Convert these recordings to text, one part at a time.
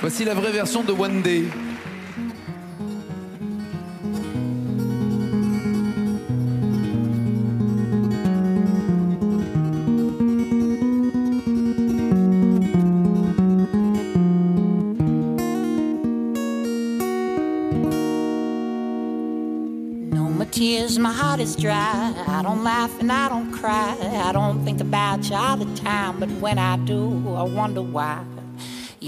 Voici la vraie version de One Day. Tears, my heart is dry. I don't laugh and I don't cry. I don't think about you all the time, but when I do, I wonder why.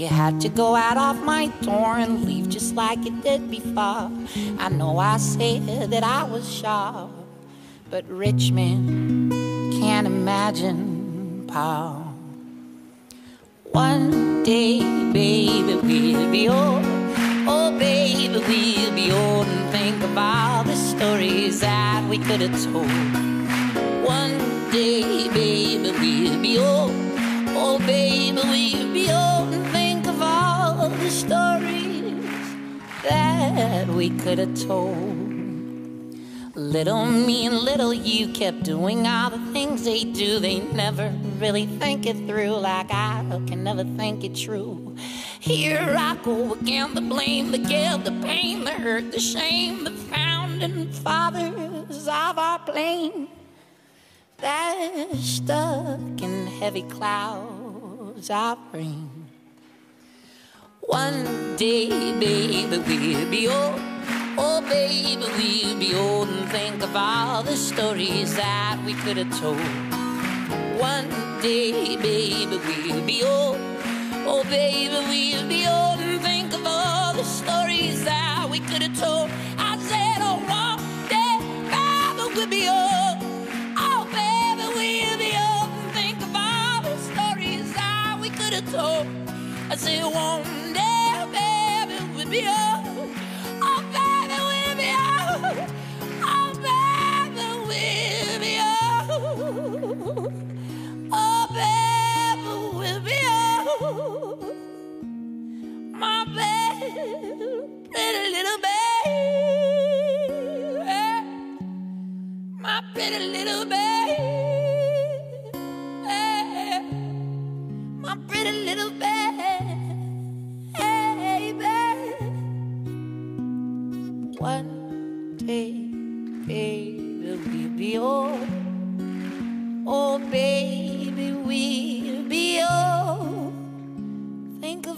You had to go out of my door and leave just like you did before. I know I said that I was sure, but rich men can't imagine Paul. One day, baby, we'll be old. Oh, baby, we'll be old and think of all the stories that we could have told. One day, baby, we'll be old. Oh, baby, we'll be old that we could have told. Little me and little you kept doing all the things they do. They never really think it through like I can never think it true. Here I go again, the blame, the guilt, the pain, the hurt, the shame, the founding fathers of our plane. They're stuck in heavy clouds of rain. One day, baby, we'll be old. Oh, baby, we'll be old and think of all the stories that we could have told. One day, baby, we'll be old. Oh, baby, we'll be old and think of all the stories that we could have told. I said, oh, one day, baby, we'll be old. Oh, baby, we'll be old and think of all the stories that we could have told. I said, one be old. Oh, we'll be old. Oh, we'll be old. Oh, we'll be old. My baby, pretty little baby. My pretty little baby.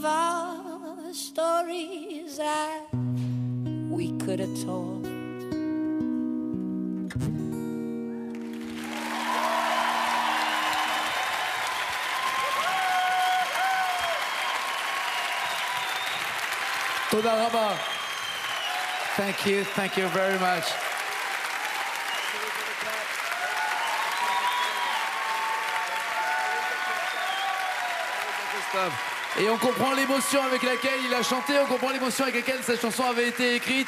Of all stories that we could have told. Toda Raba. Thank you, thank you very much. Et on comprend l'émotion avec laquelle il a chanté, on comprend l'émotion avec laquelle cette chanson avait été écrite.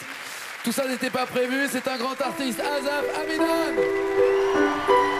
Tout ça n'était pas prévu, c'est un grand artiste, Azaf Aminan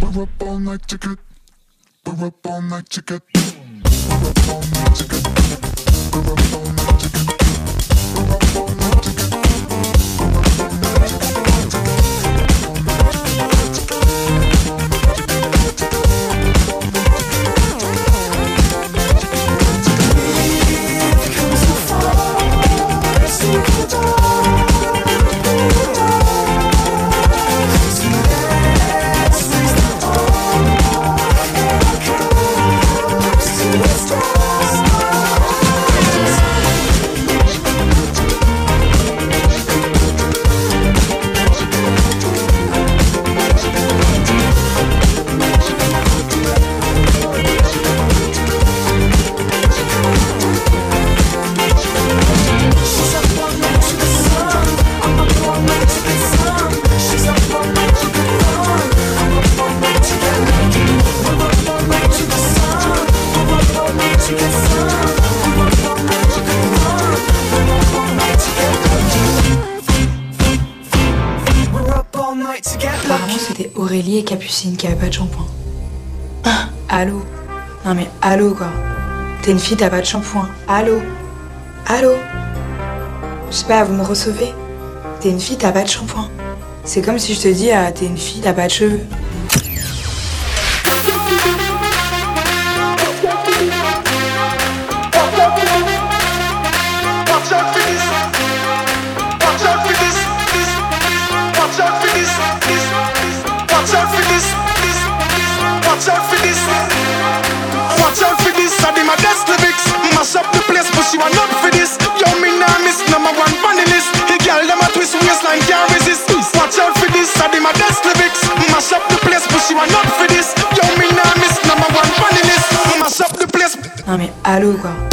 We're up all night to get. We're up all night to get. We're up all night to get. We're up all night to get. Capucine qui avait pas de shampoing. Ah, allô Non mais allô quoi. T'es une fille, t'as pas de shampoing. Allô Allô Je sais pas, vous me recevez T'es une fille, t'as pas de shampoing. C'est comme si je te dis, ah, t'es une fille, t'as pas de cheveux. Allô quoi.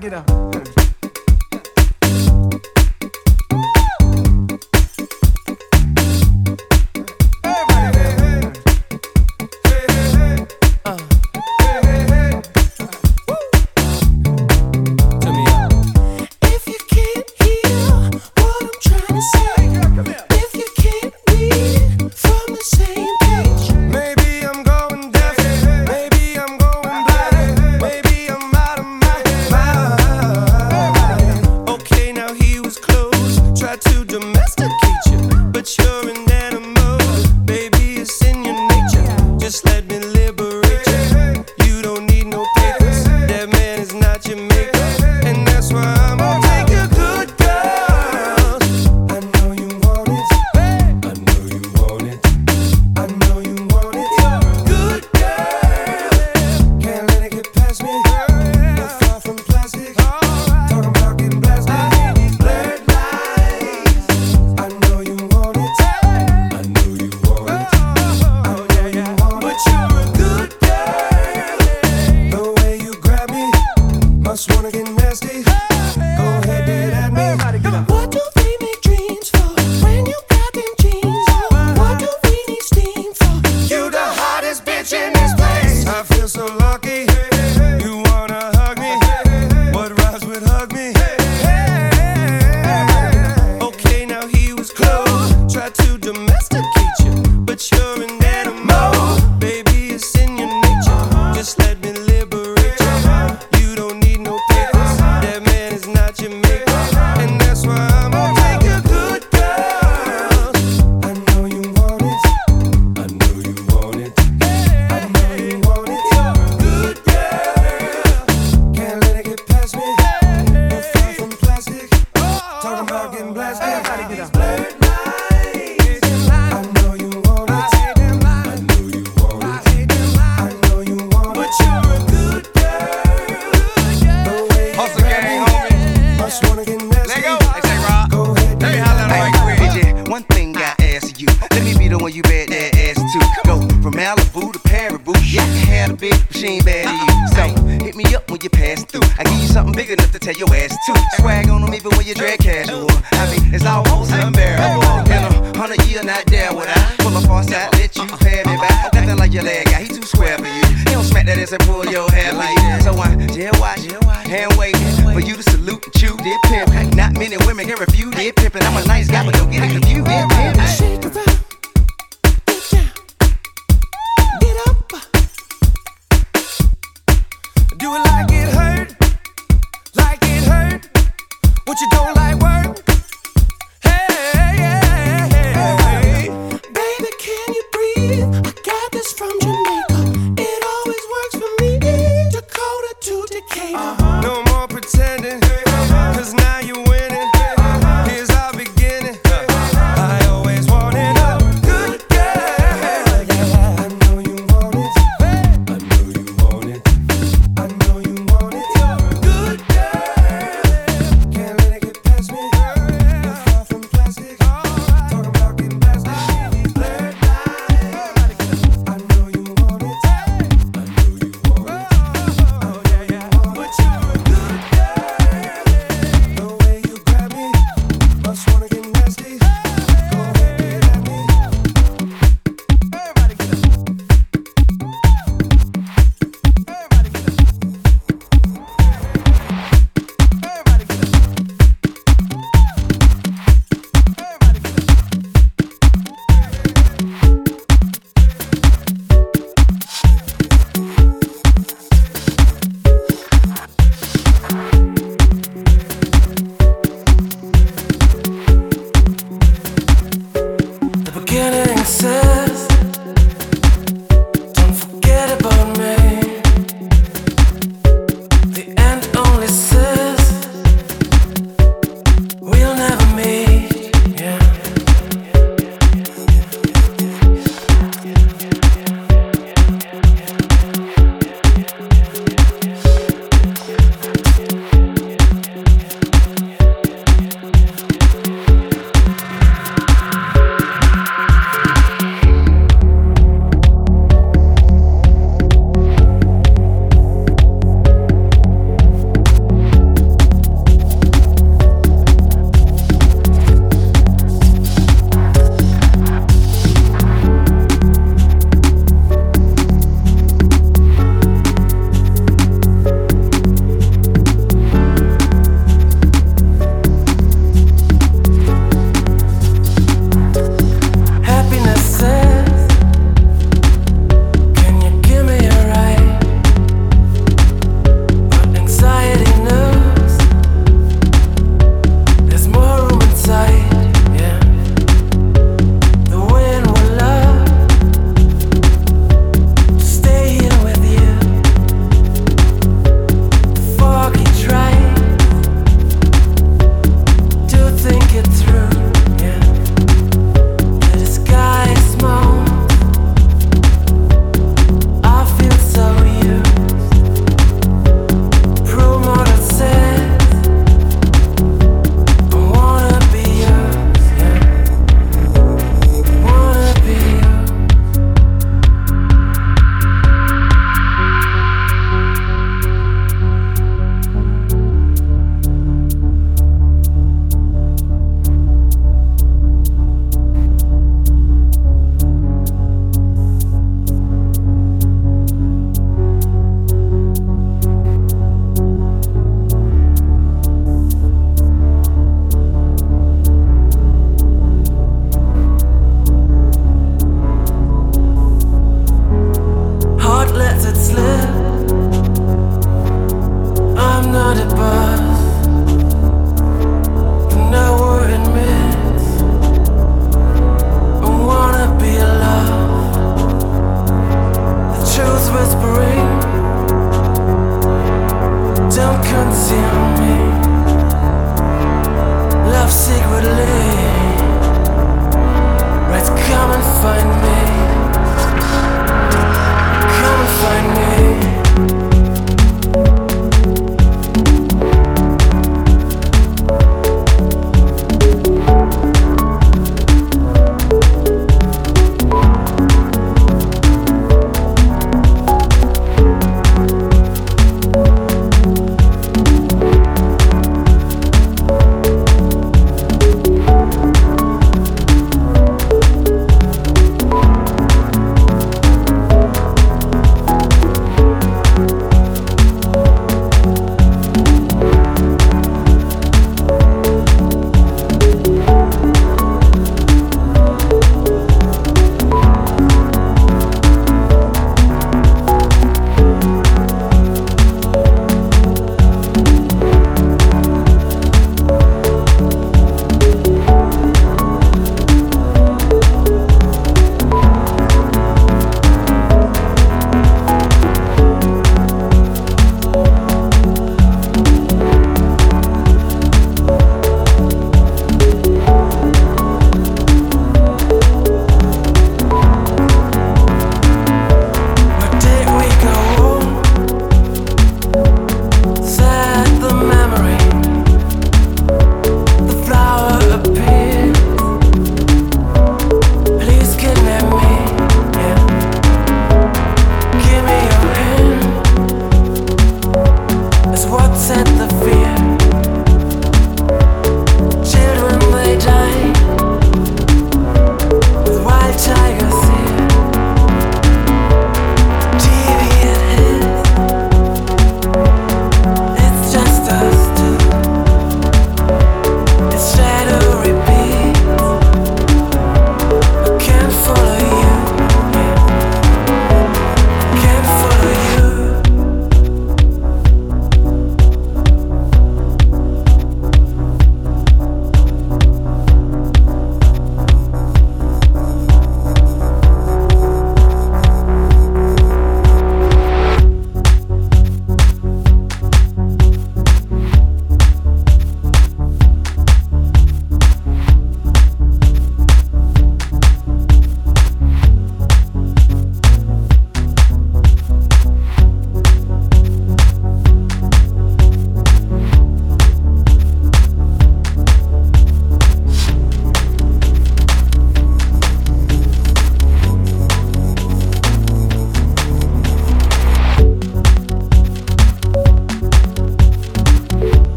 Get up.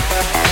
Pleasure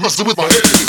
messing with my head.